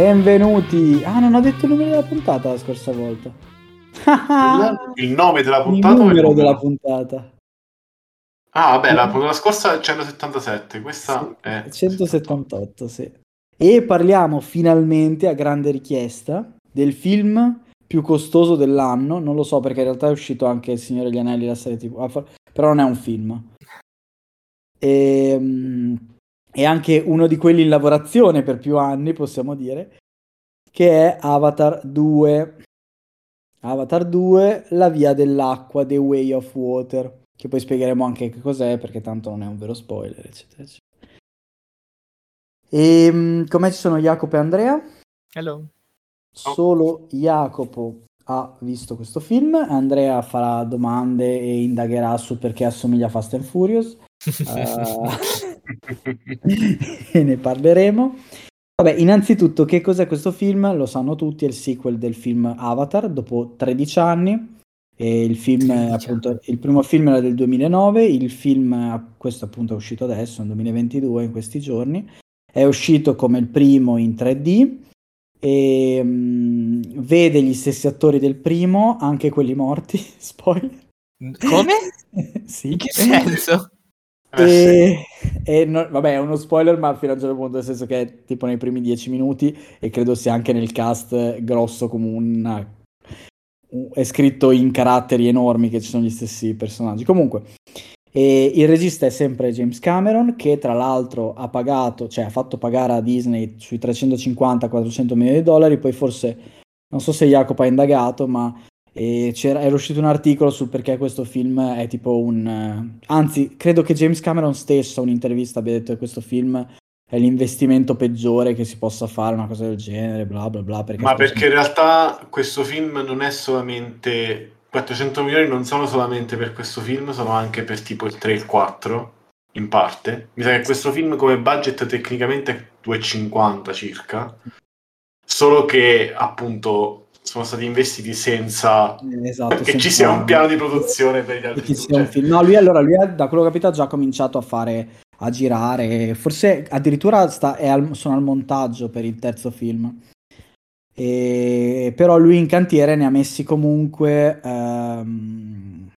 Benvenuti. Ah, non ho detto il numero della puntata la scorsa volta. il, nome della puntata? il numero della puntata. Ah, vabbè, la, la scorsa è 177, questa Sì, è 178, sì. E parliamo finalmente, a grande richiesta, del film più costoso dell'anno. Non lo so perché in realtà è uscito anche Il Signore degli Anelli, la serie TV, Ah, però non è un film. E, mm, è anche uno di quelli in lavorazione per più anni, possiamo dire, che è Avatar 2. Avatar 2, La via dell'acqua, The Way of Water, che poi spiegheremo anche che cos'è, perché tanto non è un vero spoiler, eccetera, eccetera. E mm, com'è ci sono Jacopo e Andrea? Hello. Solo Jacopo ha visto questo film, Andrea farà domande e indagherà su perché assomiglia a Fast and Furious. Eh, e ne parleremo. Vabbè, innanzitutto, che cos'è questo film? Lo sanno tutti, è il sequel del film Avatar, dopo 13 anni. E il film, 13 appunto, il primo film era del 2009, il film, questo appunto è uscito adesso, nel 2022, in questi giorni. È uscito come il primo in 3D e mm, vede gli stessi attori del primo, anche quelli morti, spoiler. Come? sì. In che senso? Eh, sì. E, e no- vabbè, è uno spoiler, ma fino a un certo punto, nel senso che è tipo nei primi dieci minuti e credo sia anche nel cast grosso come una... un- è scritto in caratteri enormi che ci sono gli stessi personaggi. Comunque, e il regista è sempre James Cameron, che tra l'altro ha pagato, cioè ha fatto pagare a Disney sui 350-400 milioni di dollari, poi forse, non so se Jacopo ha indagato, ma e c'era, era uscito un articolo sul perché questo film è tipo un... eh, anzi, credo che James Cameron stesso a un'intervista abbia detto che questo film è l'investimento peggiore che si possa fare, una cosa del genere, bla bla bla. Perché Ma perché in realtà questo film non è solamente 400 milioni non sono solamente per questo film, sono anche per tipo il 3 e il 4 in parte. Mi sa che questo film come budget tecnicamente è 2,50 circa. Solo che appunto sono stati investiti senza Eh, Esatto, che senza- ci sia un piano di produzione per gli altri che sia un progetti. film. No, lui allora, lui ha- da quello che ho capito ha già cominciato a fare, a girare, forse addirittura sta- è al- sono al montaggio per il terzo film. E- però lui in cantiere ne ha messi comunque ehm,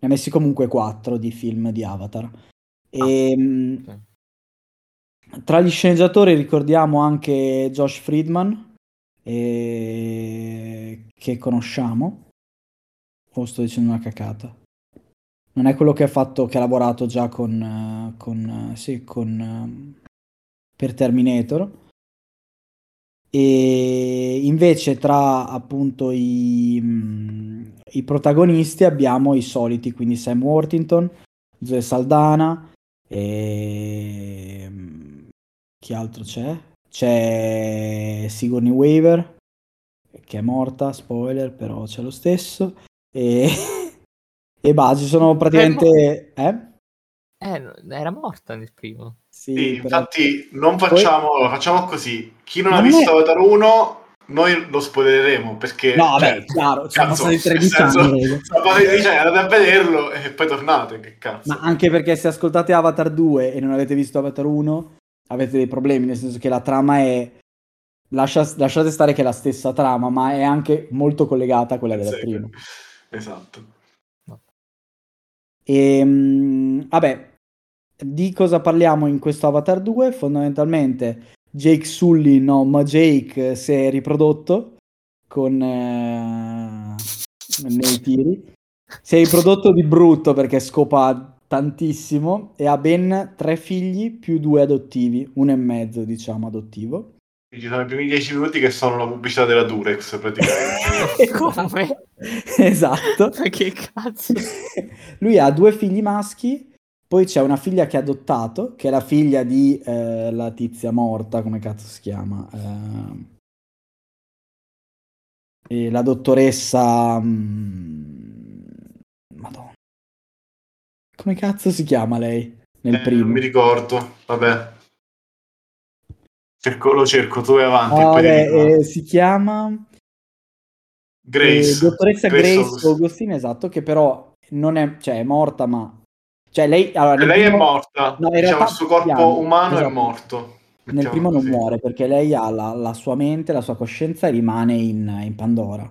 ne ha messi comunque quattro di film di Avatar. E, mh, ok. tra gli sceneggiatori ricordiamo anche Josh Friedman eh, che conosciamo. O sto dicendo una cacata? Non è quello che ha fatto, che ha lavorato già con, eh, con, eh, sì, con, ehm, per Terminator. E invece tra appunto i, mm, i protagonisti abbiamo i soliti, quindi Sam Worthington, Zoe Saldana, e mm, chi altro c'è? C'è Sigourney Weaver, che è morta, spoiler, però c'è lo stesso. E, e ci sono praticamente... Eh? Eh, era morta nel primo. Sì, Sì, però- infatti non facciamo, facciamo così. Chi non Ma ha non visto è- Avatar 1, noi lo spoileremo perché... No, vabbè, cioè, chiaro, sono cazzo, passati 13 nel senso, anni, raga. sono passati 13 anni, andate a vederlo e poi tornate, che cazzo. Ma anche perché se ascoltate Avatar 2 e non avete visto Avatar 1, avete dei problemi, nel senso che la trama è... lascia- lasciate stare che è la stessa trama, ma è anche molto collegata a quella del Segue. primo. Esatto. E, mm, vabbè, di cosa parliamo in questo Avatar 2? Fondamentalmente Jake Sully, no, ma Jake si è riprodotto con eh, nei tiri. Si è riprodotto di brutto perché scopa tantissimo e ha ben tre figli più due adottivi, uno e mezzo diciamo adottivo. Ci sono i primi 10 minuti che sono la pubblicità della Durex praticamente. Come? esatto. Ma che cazzo? Lui ha due figli maschi, poi c'è una figlia che ha adottato, che è la figlia di eh, la tizia morta, come cazzo si chiama? Eh, e la dottoressa... mm, Madonna. Come cazzo si chiama lei? Nel Eh, primo. non mi ricordo, vabbè. Cerco- lo cerco, tu vai avanti. Ah, vabbè, eh, si chiama... Grace. Eh, dottoressa Grace, August. Augustine, esatto, che però non è, cioè, è morta, ma... Cioè, lei... Allora, nel lei è primo- morta. No, in diciamo, realtà il suo corpo piano, umano è esatto. morto. Nel Mettiamo primo non così. muore perché lei ha la, la sua mente, la sua coscienza e rimane in, in Pandora.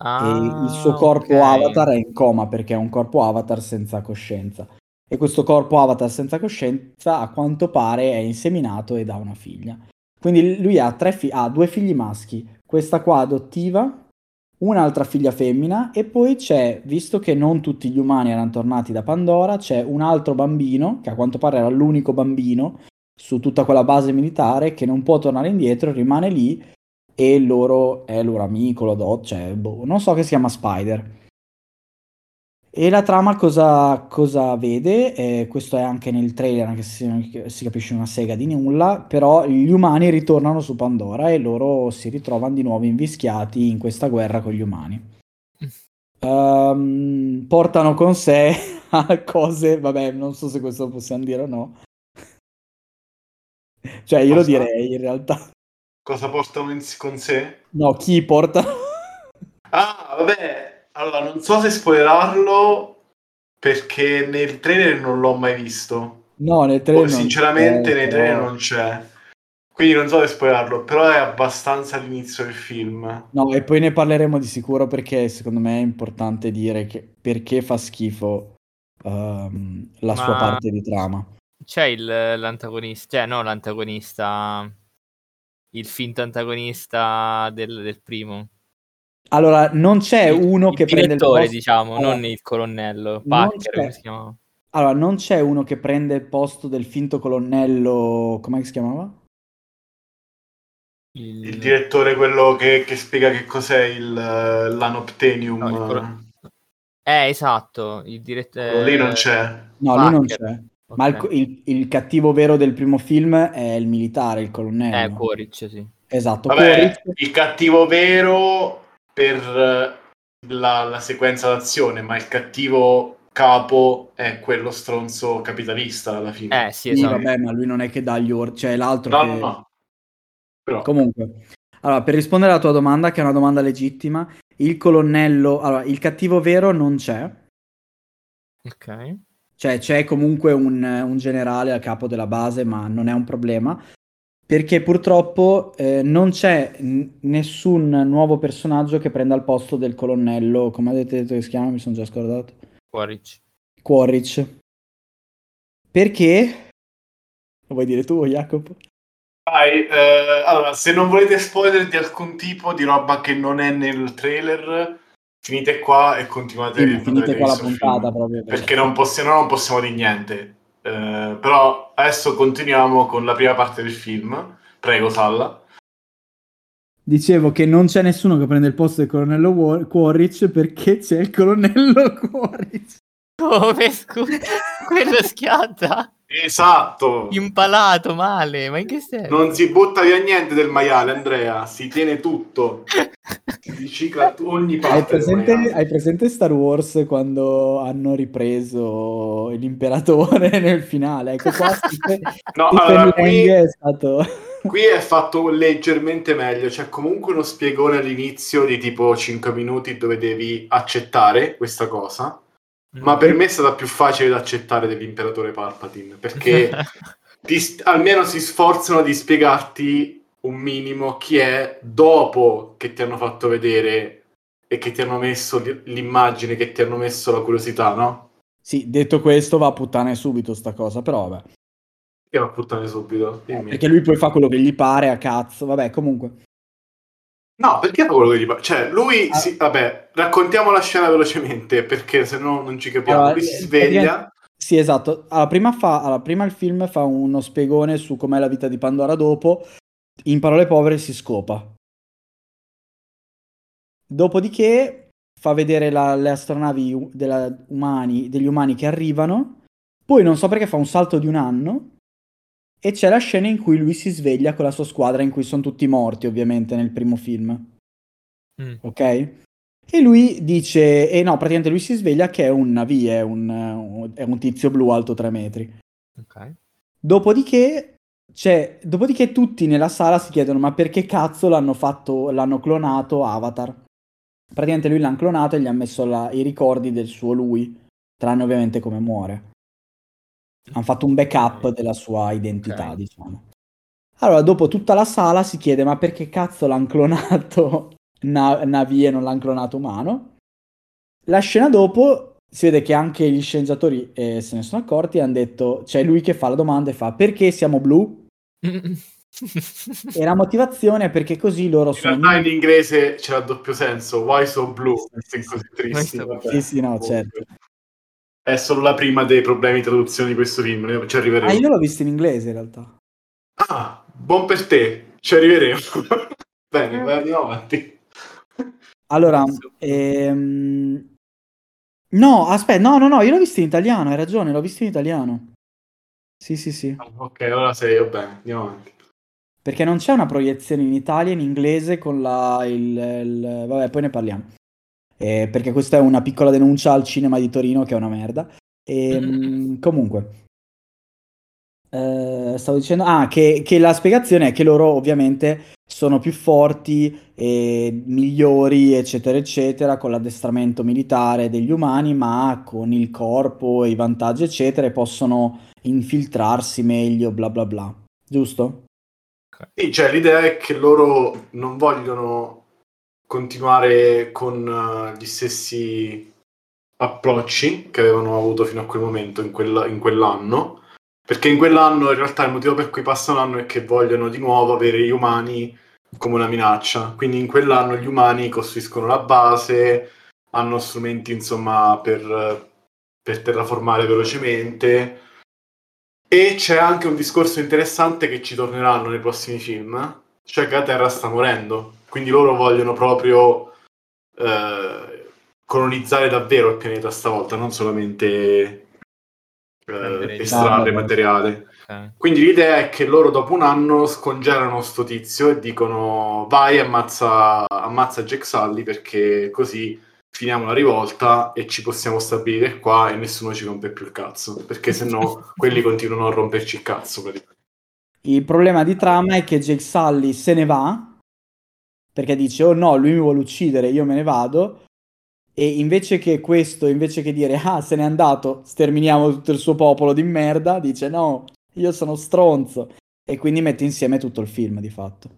E il suo Ah, corpo ok. avatar è in coma perché è un corpo avatar senza coscienza. E questo corpo avatar senza coscienza, a quanto pare, è inseminato ed ha una figlia. Quindi lui ha, tre fi- ha due figli maschi, questa qua adottiva, un'altra figlia femmina, e poi c'è, visto che non tutti gli umani erano tornati da Pandora, c'è un altro bambino, che a quanto pare era l'unico bambino su tutta quella base militare, che non può tornare indietro, rimane lì e loro è il loro amico, lo adot, cioè, boh, non so che si chiama Spider. E la trama cosa, cosa vede? Eh, questo è anche nel trailer, anche se si, si capisce una sega di nulla, però gli umani ritornano su Pandora e loro si ritrovano di nuovo invischiati in questa guerra con gli umani. Ehm, portano con sé cose, vabbè, non so se questo lo possiamo dire o no. Cioè, io lo direi in realtà. Cosa portano in- con sé? No, chi porta? Ah, vabbè, allora non so se spoilerarlo perché nel trailer non l'ho mai visto. No, nel Poi, trailer non sinceramente c'è, però- trailer non c'è. Quindi non so se spoilerarlo, però è abbastanza all'inizio del film. No, e poi ne parleremo di sicuro perché secondo me è importante dire che perché fa schifo ehm, la sua Ma- parte di trama. C'è il, l'antagonista, cioè no l'antagonista, il finto antagonista del, del primo. Allora, non c'è il, uno il che prende il posto... diciamo, Allora, non il colonnello. non Parker, c'è- come si chiama? Allora, non c'è uno che prende il posto del finto colonnello... Come si chiamava? Il, Il direttore, quello che, che spiega che cos'è il, eh, l'anoptenium. No, il colo- Eh, esatto, il direttore... lì non c'è. No, lui non Parker. c'è. Ma il, il- il cattivo vero del primo film è il militare, il colonnello. Eh, Quaritch, sì. Esatto, Vabbè, il cattivo vero per eh, la, la sequenza d'azione, ma il cattivo capo è quello stronzo capitalista alla fine. Eh, sì, Sì, esatto. vabbè, ma lui non è che dà gli ordini, cioè l'altro No, che... no, no. Però, Comunque, allora, per rispondere alla tua domanda, che è una domanda legittima, il colonnello, allora, il cattivo vero non c'è, Ok. Cioè c'è comunque un, un generale a capo della base, ma non è un problema, perché purtroppo eh, non c'è n- nessun nuovo personaggio che prenda il posto del colonnello, come avete detto che si chiama, mi sono già scordato, Quaritch. Quaritch. Perché? Lo vuoi dire tu, Jacopo? vai, eh, allora, se non volete spoiler di alcun tipo, di roba che non è nel trailer, finite qua e continuate Sì, finite qua la puntata proprio. Perché non possiamo, non possiamo dire niente. Eh, però adesso continuiamo con la prima parte del film. Prego, Salla. Dicevo che non c'è nessuno che prende il posto del colonnello War- Quaritch perché c'è il colonnello Quaritch. Come, scusa? Quello schiatta? Esatto. Impalato male, ma in che senso? Non si butta via niente del maiale, Andrea. Si tiene tutto. Ricicla ogni parte. Hai presente, hai presente Star Wars quando hanno ripreso l'imperatore nel finale? Ecco qua Stephen, No, Stephen allora, qui, è stato... qui è fatto leggermente meglio. C'è comunque uno spiegone all'inizio di tipo 5 minuti dove devi accettare questa cosa. Ma per me è stata più facile da accettare dell'imperatore Palpatine perché ti- almeno si sforzano di spiegarti un minimo chi è dopo che ti hanno fatto vedere e che ti hanno messo l'immagine, che ti hanno messo la curiosità, no? Sì, detto questo va a puttane subito sta cosa, però vabbè. Che va puttane subito. dimmi. Perché lui poi fa quello che gli pare a cazzo, vabbè comunque. No, perché fa quello che gli fa? Cioè, lui, Ah. si... vabbè, raccontiamo la scena velocemente perché se no non ci capiamo. Allora, lui si eh, sveglia. Sì, esatto. Allora prima, fa, allora, prima il film fa uno spiegone su com'è la vita di Pandora dopo. In parole povere si scopa. Dopodiché fa vedere la- le astronavi della- umani- degli umani che arrivano. Poi non so perché fa un salto di un anno. E c'è la scena in cui lui si sveglia con la sua squadra, in cui sono tutti morti, ovviamente, nel primo film. Mm. Ok? E lui dice, e no, praticamente lui si sveglia che è un Navi, è un, è un tizio blu alto 3 metri. Ok. Dopodiché, c'è, dopodiché tutti nella sala si chiedono, ma perché cazzo l'hanno fatto, l'hanno clonato Avatar? Praticamente lui l'hanno clonato e gli ha messo la- i ricordi del suo lui, tranne ovviamente come muore. Hanno fatto un backup della sua identità, Ok. diciamo. Allora, dopo tutta la sala si chiede: ma perché cazzo l'hanno clonato Na- Navi e non l'hanno clonato umano? La scena dopo si vede che anche gli scienziatori eh, se ne sono accorti e hanno detto: c'è lui che fa la domanda e fa perché siamo blu? e la motivazione è perché così loro In sono. realtà in inglese c'è il doppio senso, why so blue? Sì, È sì, così sì. tristi. Questo- vabbè. Sì, sì, no, Comunque. certo. È solo la prima dei problemi di traduzione di questo film, ci arriveremo. Ah, io l'ho visto in inglese in realtà. Ah, buon per te, ci arriveremo. Bene, vai andiamo avanti. Allora, ehm... no, aspetta, no, no, no, io l'ho visto in italiano, hai ragione, l'ho visto in italiano. Sì, sì, sì. Ok, allora sei, va bene, andiamo avanti. Perché non c'è una proiezione in Italia in inglese con la il, il- vabbè, poi ne parliamo. Eh, perché questa è una piccola denuncia al cinema di Torino che è una merda. Ehm, comunque, eh, stavo dicendo ah, che, che la spiegazione è che loro ovviamente sono più forti e migliori, eccetera, eccetera, con l'addestramento militare degli umani, ma con il corpo e i vantaggi, eccetera, e possono infiltrarsi meglio, bla bla bla. Giusto? Sì, cioè l'idea è che loro non vogliono continuare con eh, gli stessi approcci che avevano avuto fino a quel momento, in, quel- in quell'anno, perché in quell'anno in realtà il motivo per cui passano l'anno è che vogliono di nuovo avere gli umani come una minaccia. Quindi in quell'anno gli umani costruiscono la base, hanno strumenti insomma per, per terraformare velocemente. E c'è anche un discorso interessante che ci torneranno nei prossimi film, cioè che la Terra sta morendo. Quindi loro vogliono proprio eh, colonizzare davvero il pianeta stavolta, non solamente eh, estrarre materiale. Ok. Quindi l'idea è che loro dopo un anno scongelano sto tizio e dicono vai ammazza, ammazza Jack Sully perché così finiamo la rivolta e ci possiamo stabilire qua e nessuno ci rompe più il cazzo perché sennò quelli continuano a romperci il cazzo. Il problema di trama è che Jake Sully se ne va perché dice: Oh no, lui mi vuole uccidere, io me ne vado. E invece che questo, invece che dire ah, se n'è andato, sterminiamo tutto il suo popolo di merda, dice no, io sono stronzo. E quindi mette insieme tutto il film di fatto.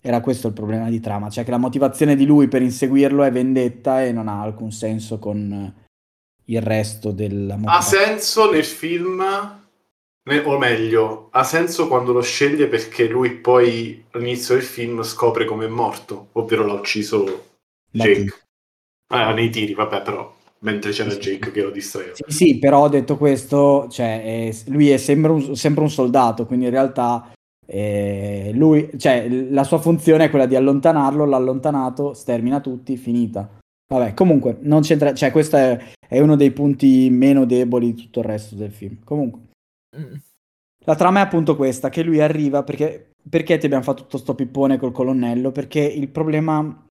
Era questo il problema di trama, cioè che la motivazione di lui per inseguirlo è vendetta e non ha alcun senso con il resto della Ha motivazione. senso nel film, o meglio, ha senso quando lo sceglie perché lui poi all'inizio del film scopre come è morto, ovvero l'ha ucciso Jake. Ah, nei tiri, vabbè, però mentre c'era. Jake che lo distraeva. Sì, sì, però detto questo, cioè, è- lui è sempre un, sempre un soldato, quindi in realtà eh, lui, cioè, la sua funzione è quella di allontanarlo, l'ha allontanato, stermina tutti, finita. Vabbè, comunque, non c'entra, cioè, questo è, è uno dei punti meno deboli di tutto il resto del film. Comunque, Mm. la trama è appunto questa, che lui arriva perché, perché ti abbiamo fatto tutto sto pippone col colonnello? Perché il problema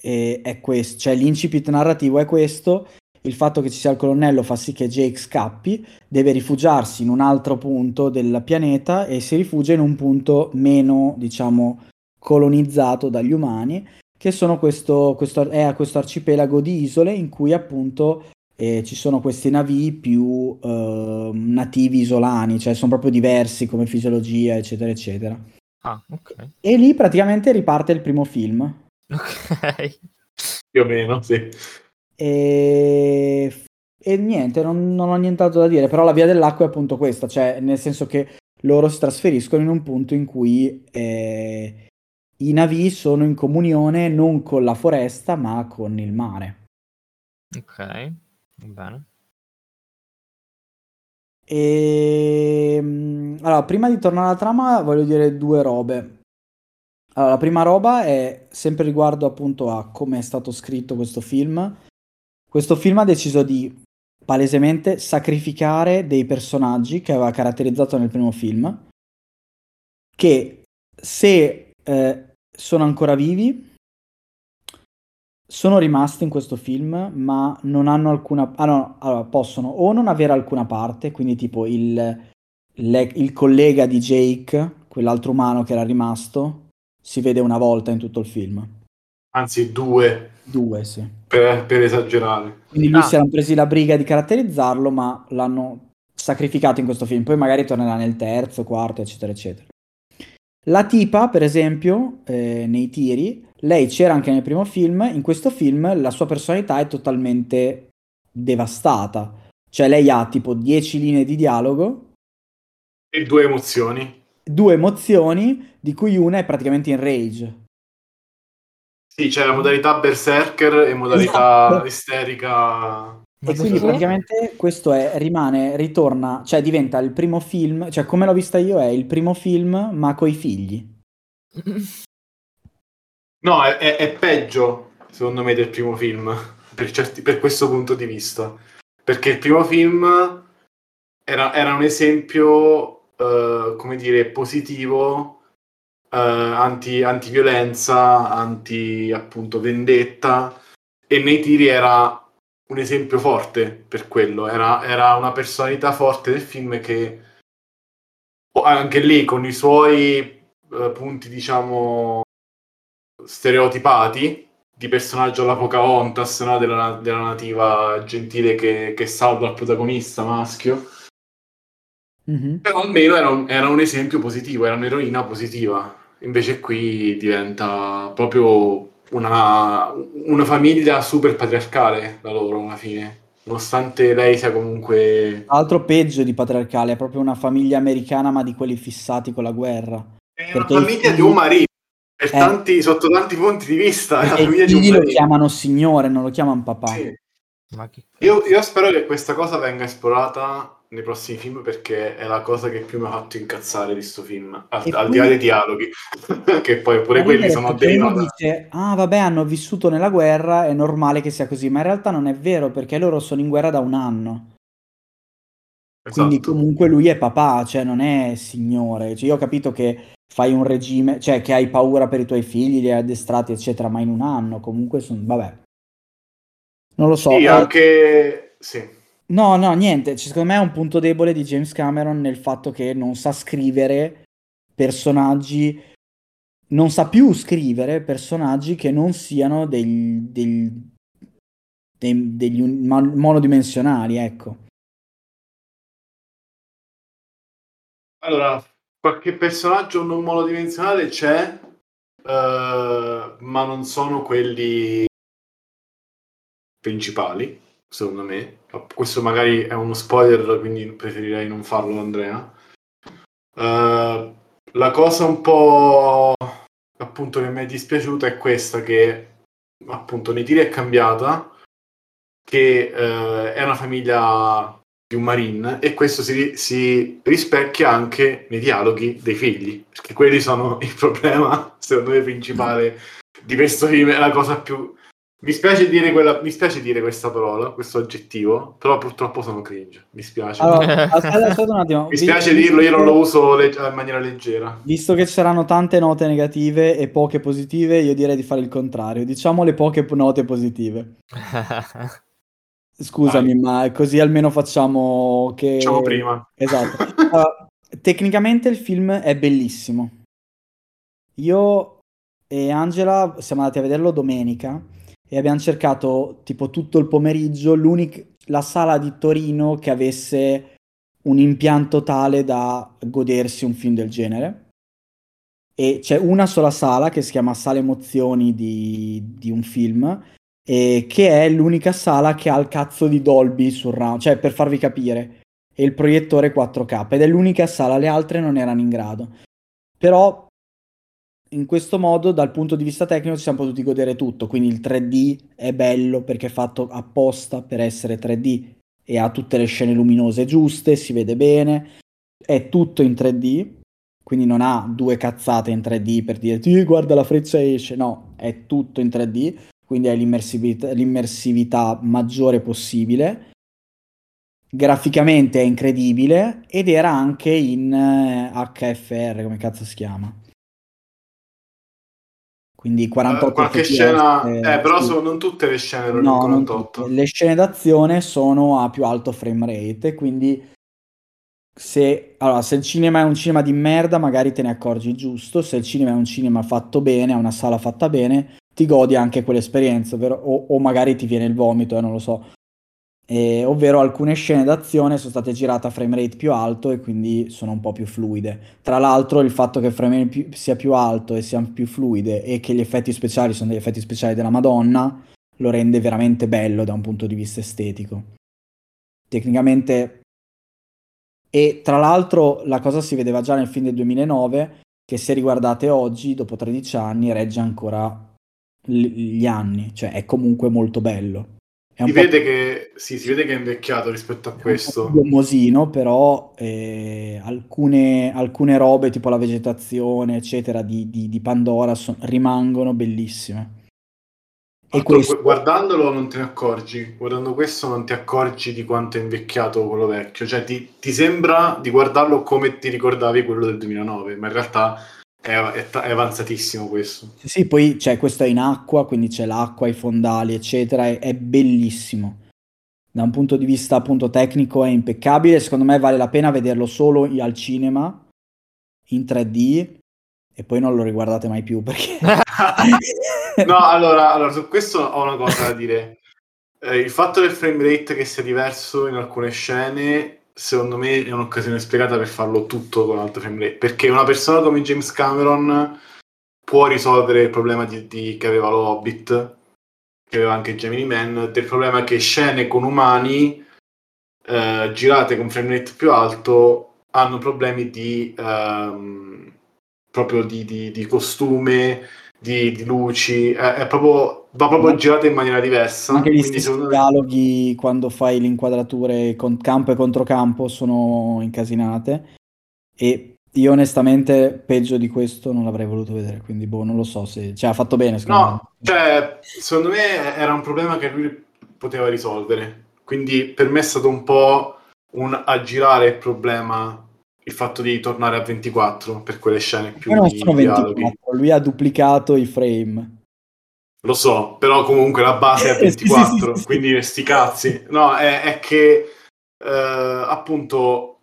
è, è questo, cioè l'incipit narrativo è questo, il fatto che ci sia il colonnello fa sì che Jake scappi, deve rifugiarsi in un altro punto del pianeta e si rifugia in un punto meno, diciamo, colonizzato dagli umani, che sono questo, questo, è questo arcipelago di isole in cui appunto eh, ci sono questi navi più eh, nativi isolani, cioè sono proprio diversi come fisiologia, eccetera, eccetera. Ah, ok. E lì praticamente riparte il primo film. Ok. Più o meno, sì. E, e niente, non, non ho nient'altro da dire, però la via dell'acqua è appunto questa, cioè nel senso che loro si trasferiscono in un punto in cui eh, i navi sono in comunione non con la foresta ma con il mare. Ok. Va bene. E mm, allora, prima di tornare alla trama, voglio dire due robe. Allora, la prima roba è sempre riguardo appunto a come è stato scritto questo film. Questo film ha deciso di palesemente sacrificare dei personaggi che aveva caratterizzato nel primo film, che se eh, sono ancora vivi, sono rimasti in questo film, ma non hanno alcuna... Ah no, allora, possono o non avere alcuna parte, quindi tipo il, le- il collega di Jake, quell'altro umano che era rimasto, si vede una volta in tutto il film. Anzi, due, Due, sì. per, per esagerare. Quindi lui Ah. si erano presi la briga di caratterizzarlo, ma l'hanno sacrificato in questo film. Poi magari tornerà nel terzo, quarto, eccetera, eccetera. La tipa, per esempio, eh, nei tiri, lei c'era anche nel primo film, in questo film la sua personalità è totalmente devastata. Cioè lei ha tipo 10 linee di dialogo. E due emozioni. Due emozioni, di cui una è praticamente in rage. Sì, c'è la modalità berserker e modalità esatto. isterica. E quindi praticamente questo è, rimane, ritorna, cioè diventa il primo film, cioè come l'ho vista io è il primo film ma coi figli. No, è, è, è peggio secondo me del primo film, per, certi, per, questo punto di vista. Perché il primo film era, era un esempio, uh, come dire, positivo, uh, anti, anti-violenza, anti appunto vendetta, e nei tiri era un esempio forte per quello, era, era una personalità forte del film che anche lì con i suoi uh, punti diciamo stereotipati di personaggio alla Pocahontas no? della, della nativa gentile che, che salva il protagonista maschio mm-hmm. però almeno era un, era un esempio positivo era un'eroina positiva. Invece qui diventa proprio una, una famiglia super patriarcale da loro alla fine nonostante lei sia comunque altro peggio di patriarcale è proprio una famiglia americana ma di quelli fissati con la guerra. È una famiglia figli... di un marito per eh, tanti, sotto tanti punti di vista la famiglia di un lo chiamano signore non lo chiamano papà. Sì. io, io spero che questa cosa venga esplorata nei prossimi film perché è la cosa che più mi ha fatto incazzare di questo film, al, al poi... di là dei dialoghi, che poi pure quelli sono dei dice, ah vabbè hanno vissuto nella guerra, è normale che sia così, ma in realtà non è vero perché loro sono in guerra da un anno. Esatto. Quindi comunque lui è papà, cioè non è signore. Cioè, io ho capito che fai un regime, cioè che hai paura per i tuoi figli, li hai addestrati eccetera, ma in un anno comunque sono, vabbè. Non lo so. Sì, eh... anche... Sì No, no, niente. Secondo me è un punto debole di James Cameron nel fatto che non sa scrivere personaggi, non sa più scrivere personaggi che non siano degli, degli, degli, degli monodimensionali, ecco. Allora, qualche personaggio non monodimensionale c'è, uh, ma non sono quelli principali secondo me. Questo magari è uno spoiler, quindi preferirei non farlo, Andrea. Uh, la cosa un po' appunto che mi è dispiaciuta è questa che appunto nei è cambiata che uh, è una famiglia di un marine e questo si, si, rispecchia anche nei dialoghi dei figli perché quelli sono il problema secondo me principale di questo film è la cosa più mi spiace, dire quella, mi spiace dire questa parola, questo aggettivo, però purtroppo sono cringe. Mi spiace. Allora, aspetta, un attimo. Mi spiace visto, dirlo, io non lo uso le- in maniera leggera. Visto che ci saranno tante note negative e poche positive, io direi di fare il contrario. Diciamo le poche note positive. Scusami, Vai. ma così almeno facciamo che... Facciamo prima. Esatto. Allora, tecnicamente il film è bellissimo. Io e Angela siamo andati a vederlo domenica e abbiamo cercato tipo tutto il pomeriggio la sala di Torino che avesse un impianto tale da godersi un film del genere. E c'è una sola sala che si chiama Sala Emozioni di, di un film, e che è l'unica sala che ha il cazzo di Dolby sul round, cioè per farvi capire, e il proiettore 4K, ed è l'unica sala, le altre non erano in grado. Però in questo modo dal punto di vista tecnico ci siamo potuti godere tutto, quindi il 3D è bello perché è fatto apposta per essere 3D e ha tutte le scene luminose giuste, si vede bene, è tutto in 3D, quindi non ha due cazzate in 3D per dire ti guarda la freccia esce, no, è tutto in 3D, quindi hai l'immersività, l'immersività maggiore possibile. Graficamente è incredibile ed era anche in HFR, eh, come cazzo si chiama? Quindi 48 uh, eh, qualche FPS, scena eh, però sì. sono, non tutte le scene erano no, 48 le scene d'azione sono a più alto frame rate quindi se, allora, se il cinema è un cinema di merda magari te ne accorgi giusto? Se il cinema è un cinema fatto bene è una sala fatta bene ti godi anche quell'esperienza o, o, magari ti viene il vomito eh, non lo so eh, ovvero alcune scene d'azione sono state girate a frame rate più alto e quindi sono un po' più fluide. Tra l'altro il fatto che il frame rate più- sia più alto e siano più fluide e che gli effetti speciali sono degli effetti speciali della Madonna lo rende veramente bello da un punto di vista estetico. Tecnicamente e tra l'altro la cosa si vedeva già nel film del 2009 che se riguardate oggi dopo 13 anni regge ancora gli anni, cioè è comunque molto bello. Si, vede che, sì, si vede che è invecchiato rispetto a questo. È un gommosino, però eh, alcune, alcune, robe, tipo la vegetazione, eccetera, di, di, di Pandora son, rimangono bellissime. E questo... Guardandolo non te ne accorgi, guardando questo non ti accorgi di quanto è invecchiato quello vecchio, cioè ti, ti sembra di guardarlo come ti ricordavi quello del 2009, ma in realtà è, è, è, avanzatissimo questo. Sì, poi cioè, questo è in acqua, quindi c'è l'acqua, i fondali, eccetera. È, è, bellissimo. Da un punto di vista appunto tecnico è impeccabile. Secondo me vale la pena vederlo solo al cinema in 3D e poi non lo riguardate mai più perché. no, allora, allora, su questo ho una cosa da dire. Eh, il fatto del frame rate che sia diverso in alcune scene secondo me è un'occasione spiegata per farlo tutto con alto frame rate perché una persona come James Cameron può risolvere il problema di, di, che aveva lo Hobbit che aveva anche Gemini Man del problema che scene con umani eh, girate con frame rate più alto hanno problemi di ehm, proprio di, di, di costume di, di luci, è, è, proprio, va proprio girata in maniera diversa. Anche gli stessi me... dialoghi quando fai le inquadrature con campo e controcampo sono incasinate e io onestamente peggio di questo non l'avrei voluto vedere, quindi boh, non lo so se... Cioè, ha fatto bene, secondo no, me. cioè, secondo me era un problema che lui poteva risolvere, quindi per me è stato un po' un aggirare il problema il fatto di tornare a 24 per quelle scene più non sono 24, lui ha duplicato i frame. Lo so, però comunque la base è 24, sì, sì, quindi sti cazzi. No, è, è che eh, appunto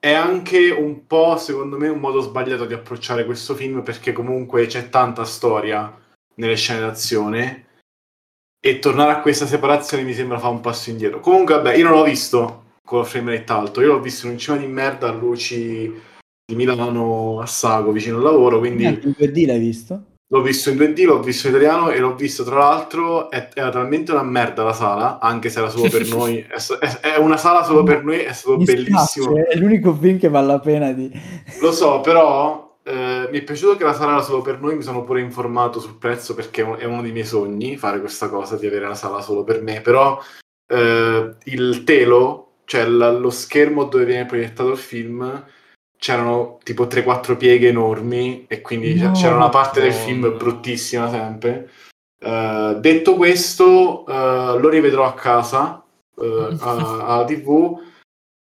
è anche un po', secondo me, un modo sbagliato di approcciare questo film perché comunque c'è tanta storia nelle scene d'azione e tornare a questa separazione mi sembra fa un passo indietro. Comunque, vabbè, io non l'ho visto, con la frame rate alto. Io l'ho visto in un cinema di merda a luci di Milano a Sago vicino al lavoro. Quindi in 2D l'hai visto? L'ho visto in 2D, l'ho visto in italiano e l'ho visto tra l'altro. È, era talmente una merda la sala, anche se era solo per noi. È, è, una sala solo per noi, è stato Mi bellissimo. Spiace, è l'unico film che vale la pena di. Lo so, però. Eh, mi è piaciuto che la sala era solo per noi, mi sono pure informato sul prezzo perché è uno dei miei sogni fare questa cosa di avere una sala solo per me, però eh, il telo cioè la, lo schermo dove viene proiettato il film c'erano tipo 3-4 pieghe enormi e quindi no, c'era una parte no. del film bruttissima sempre. Uh, detto questo, uh, lo rivedrò a casa uh, alla TV,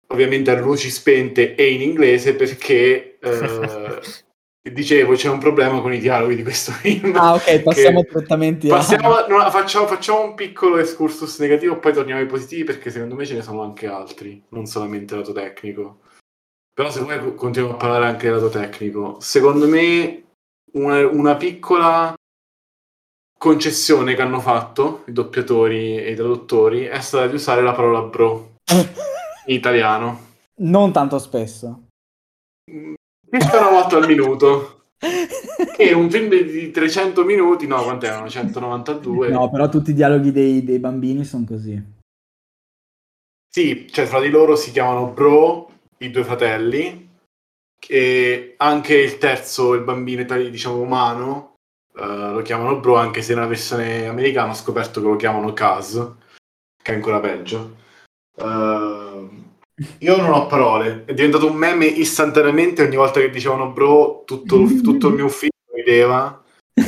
ovviamente a luci spente e in inglese perché dicevo c'è un problema con i dialoghi di questo film. Ah, ok, passiamo. Passiamo, a... no, facciamo, facciamo, un piccolo excursus negativo, poi torniamo ai positivi perché secondo me ce ne sono anche altri, non solamente lato tecnico. Però se vuoi continuiamo a parlare anche del lato tecnico. Secondo me una, una piccola concessione che hanno fatto i doppiatori e i traduttori è stata di usare la parola bro in italiano. Non tanto spesso. Circa una volta al minuto. Che un film di 300 minuti, no, quant'erano? 192. No, però tutti i dialoghi dei, dei bambini sono così. Sì, cioè fra di loro si chiamano bro, i due fratelli, e anche il terzo, il bambino diciamo umano, uh, lo chiamano bro, anche se nella versione americana ho scoperto che lo chiamano Kaz, che è ancora peggio. Uh, io non ho parole, è diventato un meme istantaneamente ogni volta che dicevano bro, tutto, tutto il mio ufficio rideva. uh,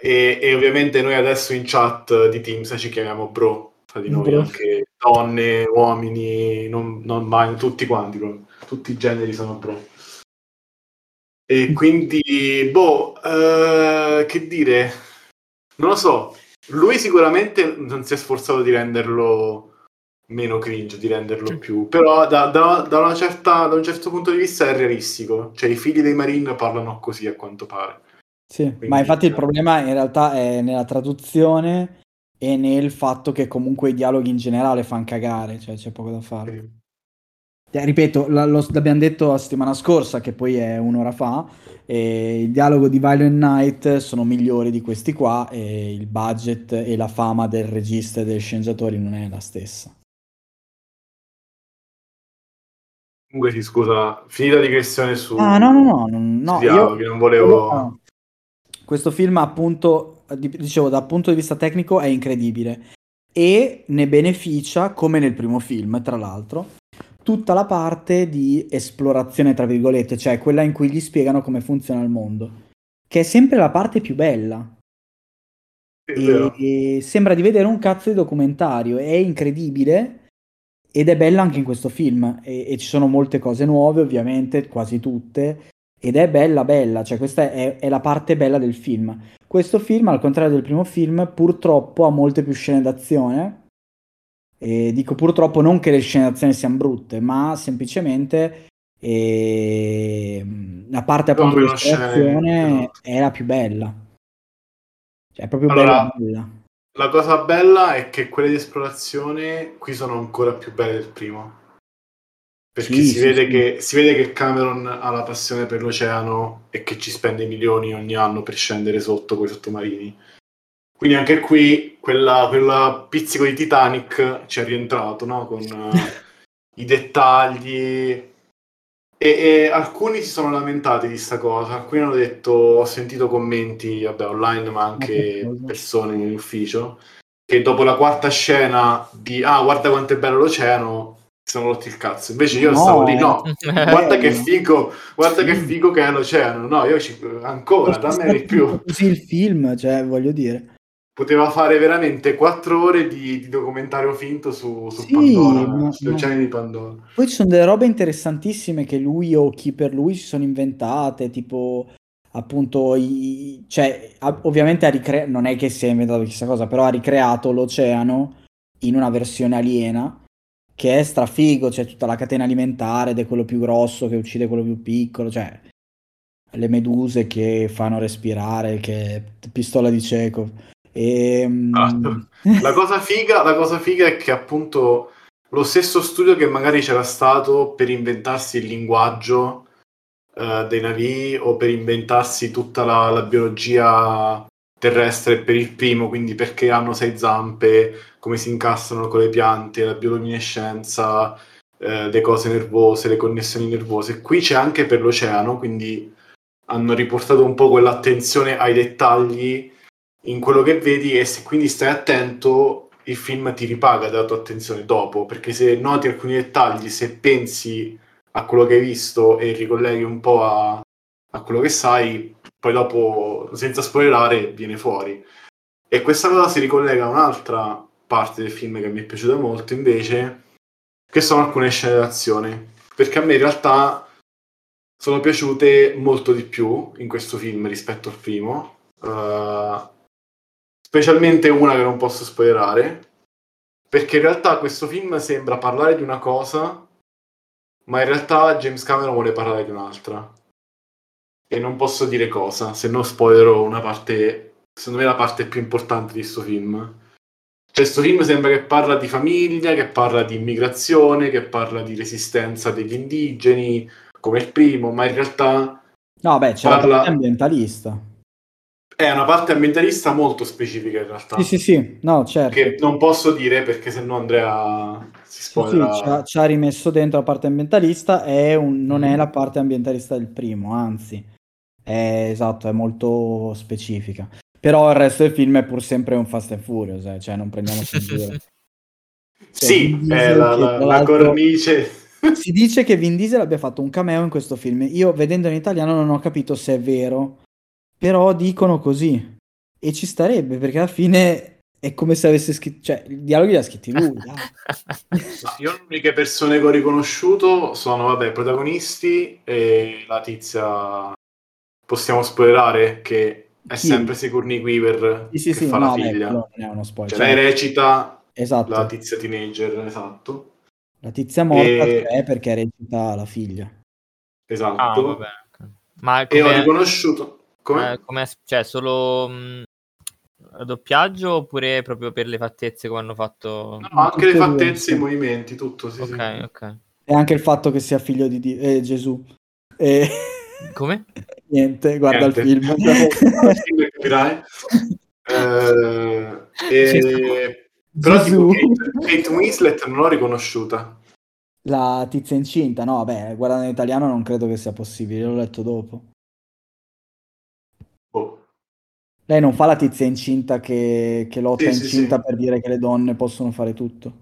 e, e, ovviamente noi adesso in chat di Teams ci chiamiamo bro, tra di noi bro. anche donne, uomini, non, non mai, tutti quanti, bro. tutti i generi sono bro. E quindi, boh, uh, che dire, non lo so, lui sicuramente non si è sforzato di renderlo meno cringe, di renderlo più. Però da, da, da, certa, da, un certo punto di vista è realistico. Cioè i figli dei Marine parlano così a quanto pare. Sì, Quindi, ma infatti il problema in realtà è nella traduzione e nel fatto che comunque i dialoghi in generale fanno cagare, cioè c'è poco da fare. Eh, ripeto, la- lo- l'abbiamo detto la settimana scorsa, che poi è un'ora fa, e il dialogo di Violent Night sono migliori di questi qua e il budget e la fama del regista e dei sceneggiatori non è la stessa. Comunque sì, scusa, finita di questione su... Ah, no, no, no, no, sui dialoghi, io- non volevo... no. Questo film, appunto, di- dicevo, dal punto di vista tecnico è incredibile e ne beneficia, come nel primo film, tra l'altro, tutta la parte di esplorazione, tra virgolette, cioè quella in cui gli spiegano come funziona il mondo, che è sempre la parte più bella. E, e sembra di vedere un cazzo di documentario, è incredibile ed è bella anche in questo film e, e ci sono molte cose nuove, ovviamente, quasi tutte, ed è bella bella, cioè questa è, è la parte bella del film. Questo film, al contrario del primo film, purtroppo ha molte più scene d'azione. E dico purtroppo non che le scene d'azione siano brutte, ma semplicemente ehm, la parte appunto di esatto. è la più bella. Cioè, è proprio Allora, bella bella. La cosa bella è che quelle di esplorazione qui sono ancora più belle del primo. Perché Sì, si, sì, vede sì. Che, si vede che Cameron ha la passione per l'oceano e che ci spende milioni ogni anno per scendere sotto con i sottomarini. Quindi anche qui quella, quella pizzico di Titanic ci è rientrato, no? Con eh, i dettagli. E, e alcuni si sono lamentati di sta cosa, alcuni hanno detto, ho sentito commenti, vabbè, online, ma anche cosa? persone in ufficio, che dopo la quarta scena di, ah, guarda quanto è bello l'oceano, si sono rotti il cazzo. Invece io No, stavo lì, eh. no, guarda che bello. figo, guarda che Sì. figo che è l'oceano, no, io ci, ancora, dammene di più. Così il film, cioè, voglio dire. Poteva fare veramente quattro ore di, di documentario finto su, su Sì, Pandora, ma- sugli ma- oceani di Pandora. Poi ci sono delle robe interessantissime che lui o chi per lui si sono inventate, tipo appunto, i- cioè, ovviamente ha ricre- non è che si è inventato chissà cosa, però ha ricreato l'oceano in una versione aliena che è strafigo, c'è tutta la catena alimentare ed è quello più grosso che uccide quello più piccolo, cioè le meduse che fanno respirare, che pistola di Chekhov. E, Ah, La cosa, figa, la cosa figa è che appunto lo stesso studio che magari c'era stato per inventarsi il linguaggio eh, dei navi o per inventarsi tutta la, la biologia terrestre per il primo, quindi perché hanno sei zampe, come si incastrano con le piante, la bioluminescenza, eh, le cose nervose, le connessioni nervose. Qui c'è anche per l'oceano, quindi hanno riportato un po' quell'attenzione ai dettagli in quello che vedi e se quindi stai attento il film ti ripaga della tua attenzione dopo perché se noti alcuni dettagli se pensi a quello che hai visto e ricolleghi un po' a, a quello che sai poi dopo senza spoilerare viene fuori. E questa cosa si ricollega a un'altra parte del film che mi è piaciuta molto invece che sono alcune scene d'azione. Perché a me in realtà sono piaciute molto di più in questo film rispetto al primo. Uh, specialmente una che non posso spoilerare, perché in realtà questo film sembra parlare di una cosa, ma in realtà James Cameron vuole parlare di un'altra. E non posso dire cosa, se no spoilerò una parte, secondo me la parte più importante di questo film. Cioè, questo film sembra che parla di famiglia, che parla di immigrazione, che parla di resistenza degli indigeni, come il primo, ma in realtà No, beh, c'è la Parla- parte ambientalista. È una parte ambientalista molto specifica in realtà. Sì, sì, sì, no, certo. che non posso dire perché sennò Andrea si Sì, sì, spoilerà. ci ha, ci ha rimesso dentro la parte ambientalista, è un- non Mhm. è la parte ambientalista del primo, anzi, è esatto, è molto specifica. Però il resto del film è pur sempre un Fast and Furious, eh, cioè non prendiamoci in giro. Sì, è la, la- la cornice. Si dice che Vin Diesel abbia fatto un cameo in questo film. Io vedendo in italiano non ho capito se è vero, però dicono così. E ci starebbe, perché alla fine è come se avesse scritto, cioè, i dialoghi li ha scritti lui. Io le uniche persone che ho riconosciuto sono, vabbè, i protagonisti e la tizia, possiamo spoilerare, che è Chi? sempre Sigourney Weaver Sì, sì, che sì, fa no, la beh, figlia. quello non è uno spoiler. Cioè, Cioè, lei recita esatto, la tizia teenager, esatto. la tizia morta E- c'è perché recita la figlia. Esatto. Ah, vabbè. Ma E ho riconosciuto... Come? eh, come- cioè, solo mh, doppiaggio oppure proprio per le fattezze come hanno fatto? No, anche le e fattezze, sì. i movimenti, tutto. Sì, sì. ok, ok. E anche il fatto che sia figlio di Dio- eh, Gesù. E... Come? Niente, guarda Niente. il film. Al film capirai. Eh, e... Però Gesù. tipo Kate, Kate Winslet non l'ho riconosciuta. La tizia incinta, no, vabbè, guardando in italiano non credo che sia possibile, l'ho letto dopo. Boh. Lei non fa la tizia incinta che, che lotta Sì, incinta sì. per dire che le donne possono fare tutto.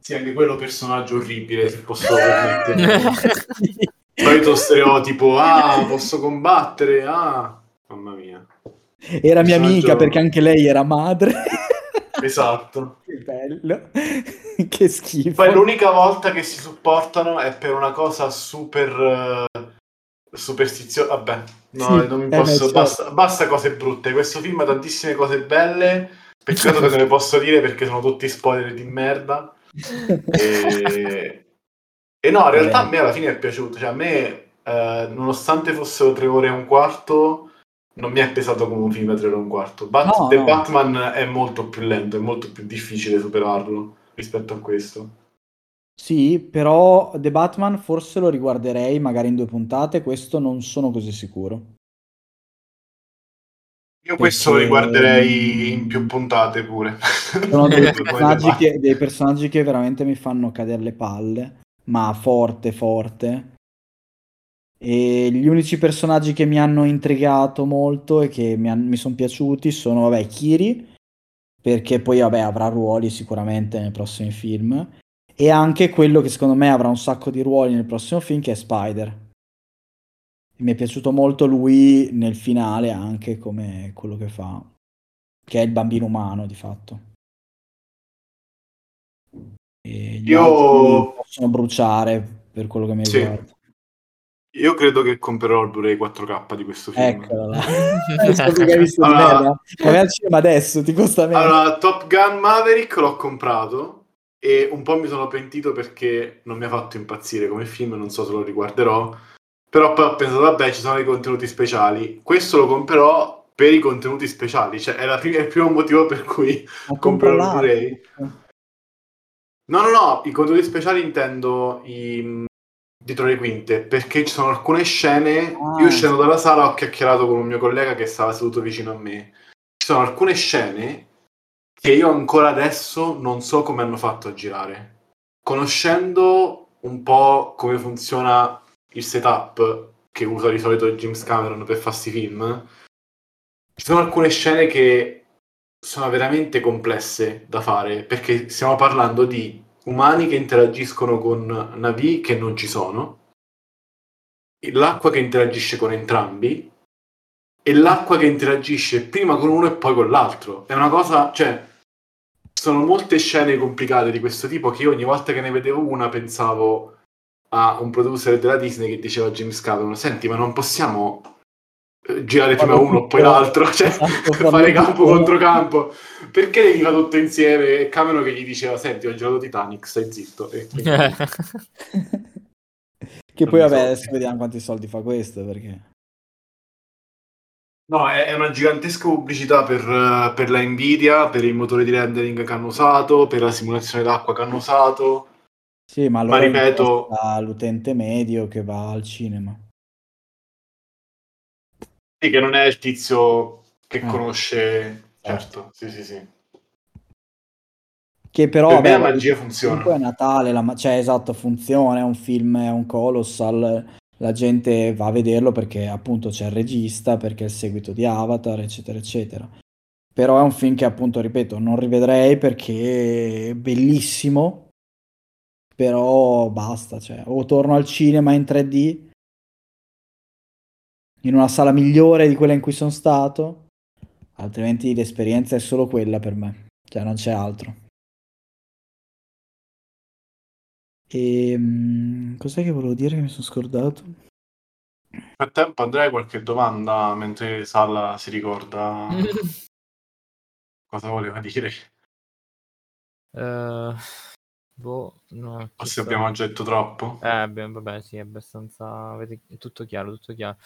Sì, anche quello personaggio orribile, se posso permettere. Solito stereotipo, ah, posso combattere, ah, mamma mia. Era mia amica perché anche lei era madre. Esatto. che bello. che schifo. Poi l'unica volta che si supportano è per una cosa super eh, superstiziosa. Vabbè, no, Sì, non mi eh posso. certo. basta, basta cose brutte. Questo film ha tantissime cose belle. Peccato che non le posso dire perché sono tutti spoiler di merda. E, e no, in realtà a me alla fine è piaciuto. Cioè, a me, eh, nonostante fossero tre ore e un quarto, non mi è pesato come un film da tre ore e un quarto. Bat- No, The no. Batman è molto più lento, è molto più difficile superarlo rispetto a questo. Sì, però The Batman forse lo riguarderei magari in due puntate, questo non sono così sicuro. Io questo lo Perché- riguarderei in più puntate pure. Sono dei personaggi, che, dei personaggi che veramente mi fanno cadere le palle, ma forte, forte. E gli unici personaggi che mi hanno intrigato molto e che mi, han- mi sono piaciuti sono, vabbè, Kiri, perché poi, vabbè, avrà ruoli sicuramente nei prossimi film, e anche quello che secondo me avrà un sacco di ruoli nel prossimo film, che è Spider. E mi è piaciuto molto lui nel finale, anche come quello che fa, che è il bambino umano, di fatto. E gli Io- possono bruciare per quello che mi Sì. riguarda. Io credo che comprerò il Blu-ray 4K di questo film. Eccola là. Scopi che hai visto di Allora- vai al cinema adesso, ti costa meno. Allora, Top Gun Maverick l'ho comprato e un po' mi sono pentito perché non mi ha fatto impazzire come film, non so se lo riguarderò. Però poi ho pensato, vabbè, ci sono dei contenuti speciali. Questo lo comprerò per i contenuti speciali, cioè è, la prima- è il primo motivo per cui comprerò il. Blu-ray. No, no, no, i contenuti speciali intendo i mh, dietro le quinte, perché ci sono alcune scene. Ah. Io scendo dalla sala, ho chiacchierato con un mio collega che stava seduto vicino a me. Ci sono alcune scene che io ancora adesso non so come hanno fatto a girare. Conoscendo un po' come funziona il setup che usa di solito James Cameron per fare sti film, ci sono alcune scene che sono veramente complesse da fare perché stiamo parlando di umani che interagiscono con navi che non ci sono, l'acqua che interagisce con entrambi e l'acqua che interagisce prima con uno e poi con l'altro. È una cosa, cioè, sono molte scene complicate di questo tipo che io ogni volta che ne vedevo una pensavo a un producer della Disney che diceva a James Cameron, senti ma non possiamo eh, girare prima uno tutto- poi l'altro, cioè Esatto, fare campo tutto- contro campo. Perché devi fare tutto insieme? E Cameron che gli diceva, senti ho girato Titanic, stai zitto. E quindi- che poi, Non vabbè, so. adesso vediamo quanti soldi fa questo, perché... No, è, una gigantesca pubblicità per, eh, per la Nvidia, per il motore di rendering che hanno usato, per la simulazione d'acqua che hanno usato. Sì, ma allora ripeto- interessa all'utente medio che va al cinema. Sì, che non è il tizio che Ah. conosce... Certo, sì, sì, sì. Che però, Per vabbè, la magia funziona. Comunque è Natale, la ma- cioè esatto, funziona, è un film, è un colossal, la gente va a vederlo perché appunto c'è il regista, perché è il seguito di Avatar, eccetera, eccetera. Però è un film che appunto, ripeto, non rivedrei perché è bellissimo, però basta, cioè, o torno al cinema in 3D, in una sala migliore di quella in cui sono stato, altrimenti l'esperienza è solo quella per me, cioè non c'è altro. E mm, cos'è che volevo dire che mi sono scordato? Nel frattempo Andrea hai qualche domanda mentre Salla si ricorda cosa voleva dire. Eh, boh, no, O chi se so. abbiamo già detto troppo. Eh, beh, vabbè, sì, è abbastanza... vedi, È tutto chiaro, tutto chiaro.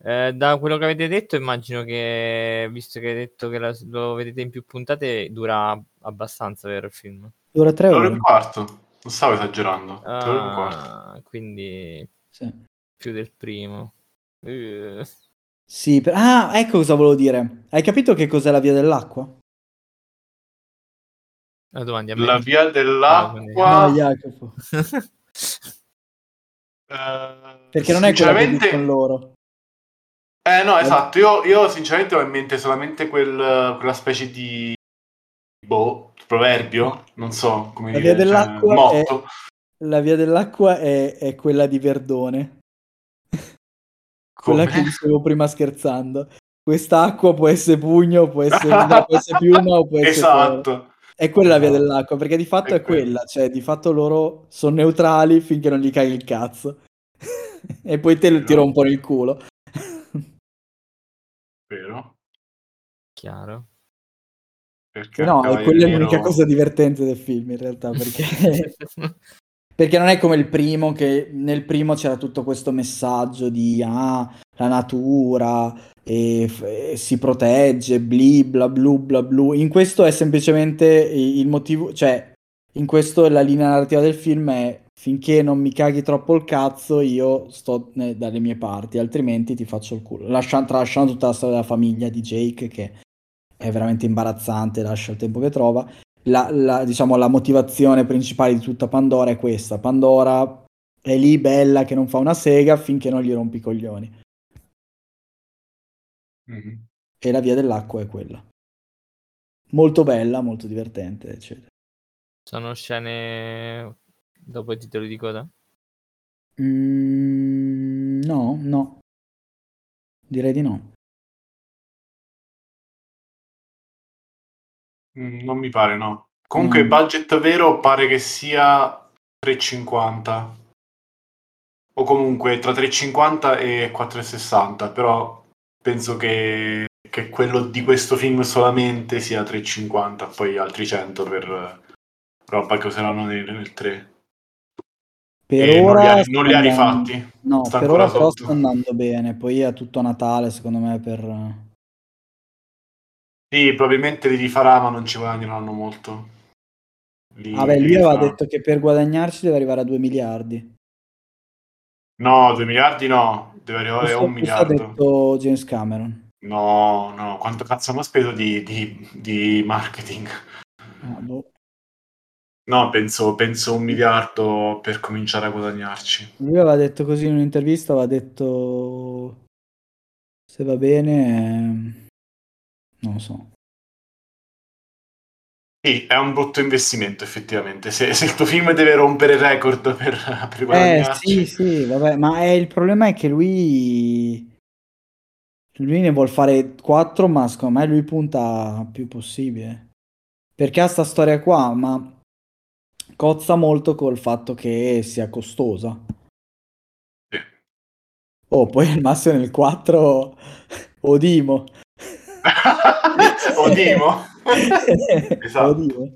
Eh, da quello che avete detto, immagino che, visto che avete detto che la, lo vedete in più puntate, dura abbastanza, vero il film? Dura tre ore e ore. un quarto. Non stavo esagerando. Ah, quindi Sì. più del primo. Eh, Sì, per- ah, ecco cosa volevo dire. Hai capito che cos'è la via dell'acqua? la domandi a me? La via Ah, dell'acqua. No, Jacopo. eh, Perché non è quella che sinceramente- dicono loro. Eh no, esatto, io, io sinceramente ho in mente solamente quel- quella specie di boh, proverbio, non so come La dire, via dell'acqua cioè, motto. La via dell'acqua è, è quella di Verdone. Quella che dicevo prima scherzando. Quest'acqua può essere pugno, può essere, via, può essere piuma o può essere Esatto. cuore. È quella la via dell'acqua, perché di fatto È è, quella, cioè di fatto loro sono neutrali finché non gli caghi il cazzo. e poi te lo ti No. rompono il culo. Vero? Chiaro. Perché no, e Cavaliere quella è Nero- l'unica cosa divertente del film in realtà, perché... Perché non è come il primo, che nel primo c'era tutto questo messaggio di ah, la natura e, e si protegge, bli bla blu bla blu. In questo è semplicemente il motivo, cioè, in questo la linea narrativa del film è finché non mi caghi troppo il cazzo, io sto ne- dalle mie parti, altrimenti ti faccio il culo. Lascia- tralasciando tutta la storia della famiglia di Jake, che è veramente imbarazzante, lascia il tempo che trova la, la- diciamo, la motivazione principale di tutta Pandora è questa. Pandora è lì bella che non fa una sega finché non gli rompi i coglioni. Mhm. E la via dell'acqua è quella. Molto bella, molto divertente, eccetera. Sono scene dopo i titoli di coda? Mm, no, no. Direi di no. Mm, Non mi pare, no. Comunque, Mm. budget vero pare che sia 3,50. O comunque tra 3,50 e 4,60. Però penso che, che quello di questo film solamente sia 3,50. Poi altri 100 per eh, roba che useranno nel, nel 3. Per E non ora li ha, sta non li ha rifatti. No, Sta per ora però sta andando bene. Poi è tutto Natale, secondo me, per... Sì, probabilmente li rifarà, ma non ci guadagneranno molto. Li- Vabbè, lui aveva detto che per guadagnarci deve arrivare a 2 miliardi. No, 2 miliardi no, deve arrivare a Questo, un questo ha miliardo. detto James Cameron. No, no, quanto cazzo hanno speso di, di- di marketing? Ah, boh. No, penso, penso un miliardo per cominciare a guadagnarci. Lui aveva detto così in un'intervista, aveva detto se va bene, non lo so. Sì, è un brutto investimento effettivamente. Se, se il tuo film deve rompere il record per, per Eh guadagnarci... sì, sì, vabbè, ma è, il problema è che lui lui ne vuol fare 4, ma secondo me lui punta più possibile. Perché ha sta storia qua, ma cozza molto col fatto che sia costosa. Sì. Oh, poi al massimo nel 4 Odimo. Odimo. Esatto. Odimo.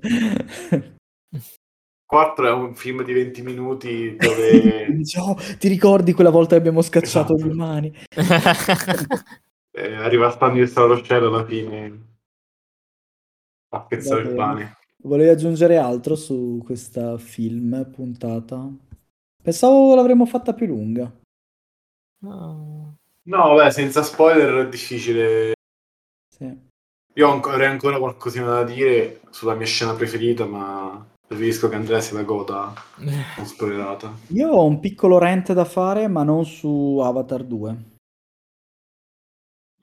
4 è un film di 20 minuti dove "Oh, ti ricordi quella volta che abbiamo scacciato Esatto. gli umani? eh, arriva Stanley e Straloscello alla fine a spezzare Va il pane. Volevi aggiungere altro su questa film puntata? Pensavo l'avremmo fatta più lunga. No. No, vabbè, senza spoiler è difficile. Io avrei ancora qualcosina da dire sulla mia scena preferita, ma preferisco che Andrea se la goda non spoilerata. Io ho un piccolo rant da fare, ma non su Avatar 2.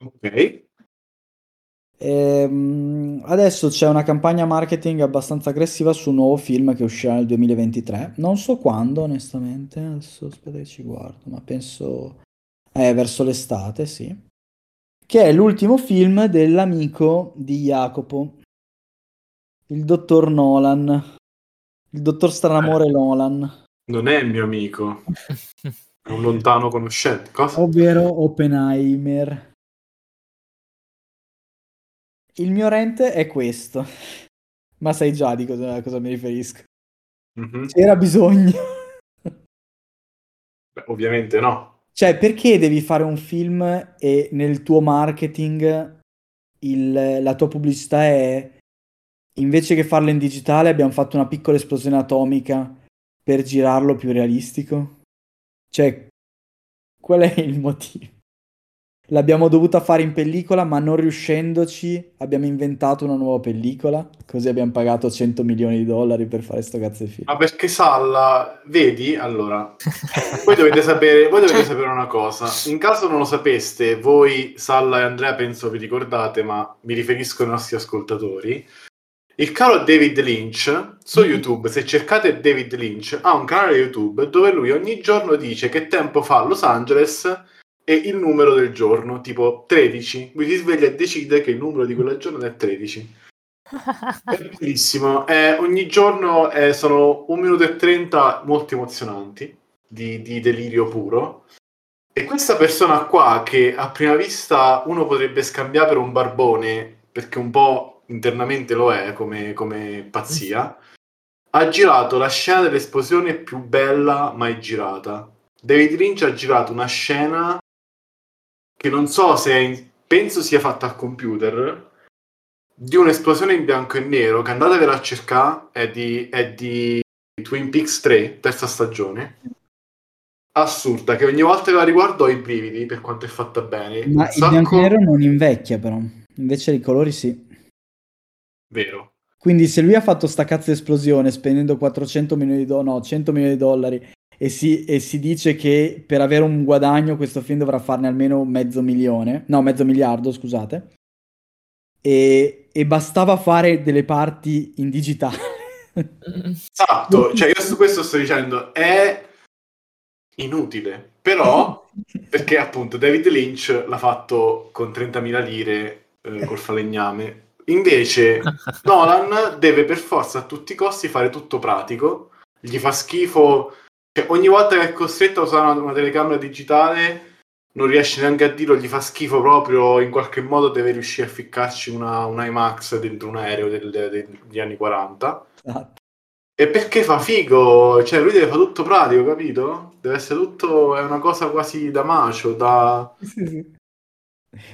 Ok. Ehm, adesso c'è una campagna marketing abbastanza aggressiva su un nuovo film che uscirà nel 2023. Non so quando, onestamente. Adesso aspetta che ci guardo, ma penso eh, verso l'estate, sì. Che è l'ultimo film dell'amico di Jacopo, il dottor Nolan, il dottor Stranamore Nolan, Non è il mio amico, è un lontano conoscente. Cosa? ovvero Oppenheimer. Il mio rant è questo, ma sai già di cosa, a cosa mi riferisco. Mhm. C'era bisogno. Beh, ovviamente no. Cioè, perché devi fare un film e nel tuo marketing il- la tua pubblicità è invece che farlo in digitale abbiamo fatto una piccola esplosione atomica per girarlo più realistico? Cioè, qual è il motivo? L'abbiamo dovuta fare in pellicola, ma non riuscendoci abbiamo inventato una nuova pellicola, così abbiamo pagato 100 milioni di dollari per fare sto cazzo di film. Ma perché Salla, vedi? Allora, voi dovete, sapere, voi dovete sapere una cosa. In caso non lo sapeste, voi, Salla e Andrea, penso vi ricordate, ma mi riferisco ai nostri ascoltatori. Il caro David Lynch su YouTube, se cercate David Lynch, ha un canale YouTube dove lui ogni giorno dice che tempo fa a Los Angeles e il numero del giorno, tipo 13. Lui si sveglia e decide che il numero di quella giornata è 13. È bellissimo. Eh, ogni giorno eh, sono 1 minuto e 30 molto emozionanti, di, di delirio puro. E questa persona qua, che a prima vista uno potrebbe scambiare per un barbone, perché un po' internamente lo è come, come pazzia, ha girato la scena dell'esplosione più bella mai girata. David Lynch ha girato una scena che non so se penso sia fatta al computer di un'esplosione in bianco e nero che andatevela a cercare è di, è di Twin Peaks 3 terza stagione. Assurda che ogni volta che la riguardo ho i brividi per quanto è fatta bene. Ma il bianco e nero non invecchia però, invece i colori sì. vero. Quindi se lui ha fatto sta cazzo di esplosione spendendo 400 milioni di dollari, no, 100 milioni di dollari e si, e si dice che per avere un guadagno questo film dovrà farne almeno mezzo milione, no, mezzo miliardo, scusate, e, e bastava fare delle parti in digitale. esatto cioè io su questo sto dicendo è inutile però perché appunto David Lynch l'ha fatto con 30.000 lire eh, col falegname invece Nolan deve per forza a tutti i costi fare tutto pratico gli fa schifo cioè, ogni volta che è costretto a usare una, una telecamera digitale non riesce neanche a dirlo gli fa schifo proprio in qualche modo deve riuscire a ficcarci una, un IMAX dentro un aereo del- del- degli anni 40 Esatto. e perché fa figo? Cioè, lui deve fare tutto pratico, capito? Deve essere tutto. È una cosa quasi da macio, da. Sì, sì.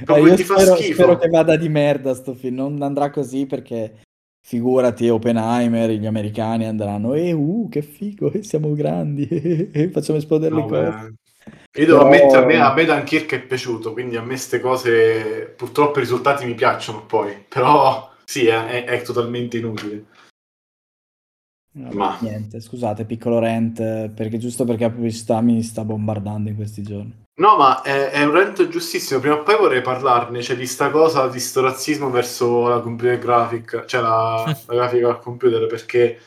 Proprio Eh, io ti fa spero, schifo. spero che vada di merda sto film, non andrà così perché figurati Oppenheimer, gli americani andranno, eh, uh, che figo, eh, siamo grandi, eh, facciamo esplodere le cose. beh. Io devo Però- ammettere, a me, a me Dunkirk è piaciuto, quindi a me queste cose. Purtroppo i risultati mi piacciono poi. Però sì, è, è- è totalmente inutile. Vabbè, Ma- Niente, scusate, piccolo rant, eh, perché giusto perché la pubblicità mi sta bombardando in questi giorni. No, ma è, è un rento giustissimo. Prima o poi vorrei parlarne, cioè di sta cosa, di sto razzismo verso la computer graphic, cioè la, la grafica al computer, perché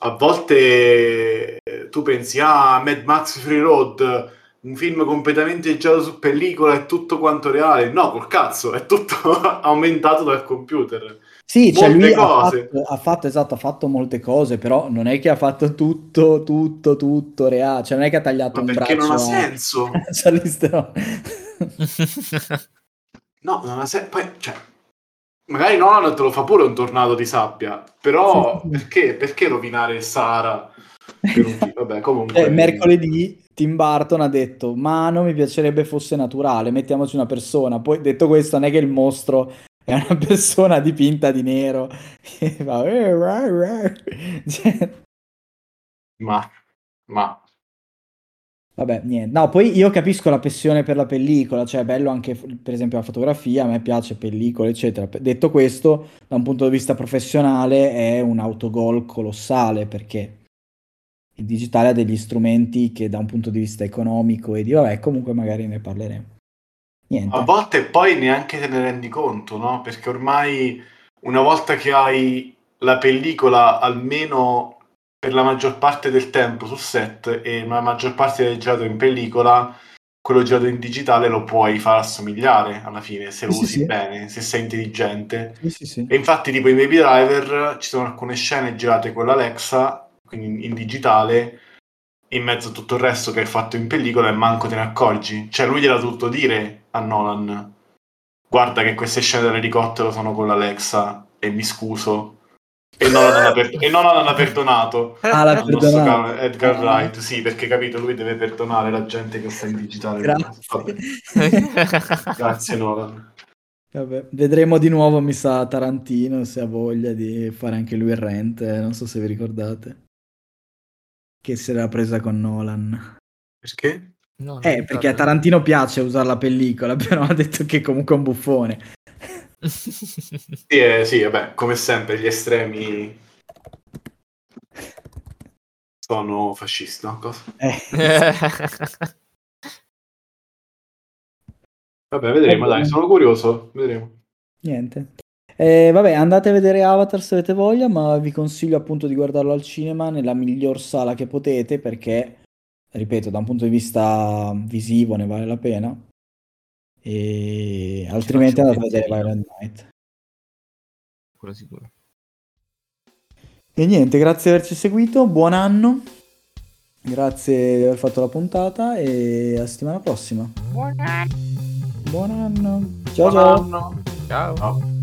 a volte eh, tu pensi, ah, Mad Max Free Road, un film completamente girato su pellicola, è tutto quanto reale. No, col cazzo, è tutto aumentato dal computer. Sì, cioè Molte lui ha fatto, ha fatto, esatto, ha fatto molte cose, però non è che ha fatto tutto, tutto, tutto reale, cioè non è che ha tagliato Ma un perché braccio non ha senso? No, non ha senso. Poi, cioè, magari Nolan te lo fa pure un tornado di sabbia, però Sì, perché, perché rovinare Sara? Un Vabbè, comunque. Eh, mercoledì Tim Burton ha detto, ma non mi piacerebbe fosse naturale, mettiamoci una persona. Poi detto questo, non è che il mostro è una persona dipinta di nero. E fa, "Eh, ra, ra". Cioè, Ma, ma, Vabbè, niente. No, poi io capisco la passione per la pellicola, cioè è bello anche per esempio la fotografia, a me piace pellicole, eccetera. Detto questo, da un punto di vista professionale è un autogol colossale perché il digitale ha degli strumenti che da un punto di vista economico e di vabbè, comunque magari ne parleremo. Niente. a volte poi neanche te ne rendi conto, no? Perché ormai una volta che hai la pellicola almeno per la maggior parte del tempo su set e la maggior parte del girato in pellicola, quello girato in digitale lo puoi far assomigliare alla fine, se lo Sì, usi sì. bene, se sei intelligente. Sì. E infatti, tipo in Baby Driver ci sono alcune scene girate con l'Alexa, quindi in, digitale, in mezzo a tutto il resto che è fatto in pellicola e manco te ne accorgi. Cioè, lui gliel'ha dovuto dire a Nolan: Guarda che queste scene dell'elicottero sono con l'Alexa e mi scuso. E non hanno, per- e non hanno perdonato Ah, l'ha il nostro perdonato. caro Edgar Ah. Wright. Sì, perché capito, lui deve perdonare la gente che sta in digitale. Grazie. grazie Nolan. Vabbè, vedremo di nuovo, mi sa, Tarantino se ha voglia di fare anche lui il rent, eh, non so se vi ricordate. Che se l'era presa con Nolan. Perché? No, Eh, perché a. Tarantino piace usare la pellicola, però ha detto che comunque è un buffone. Sì, eh, sì, vabbè, come sempre gli estremi sono fascisti, no? Cosa? Eh, Vabbè, vedremo, dai, sono curioso, vedremo. niente. Eh, vabbè, andate a vedere Avatar se avete voglia, ma vi consiglio appunto di guardarlo al cinema nella miglior sala che potete, perché, ripeto, da un punto di vista visivo ne vale la pena. E altrimenti faccio andate a vedere. Violent Night. Quello sicuro. E niente, grazie di averci seguito, buon anno, grazie di aver fatto la puntata e alla settimana prossima. Buon anno. Ciao Buon ciao. anno. Ciao. Ciao.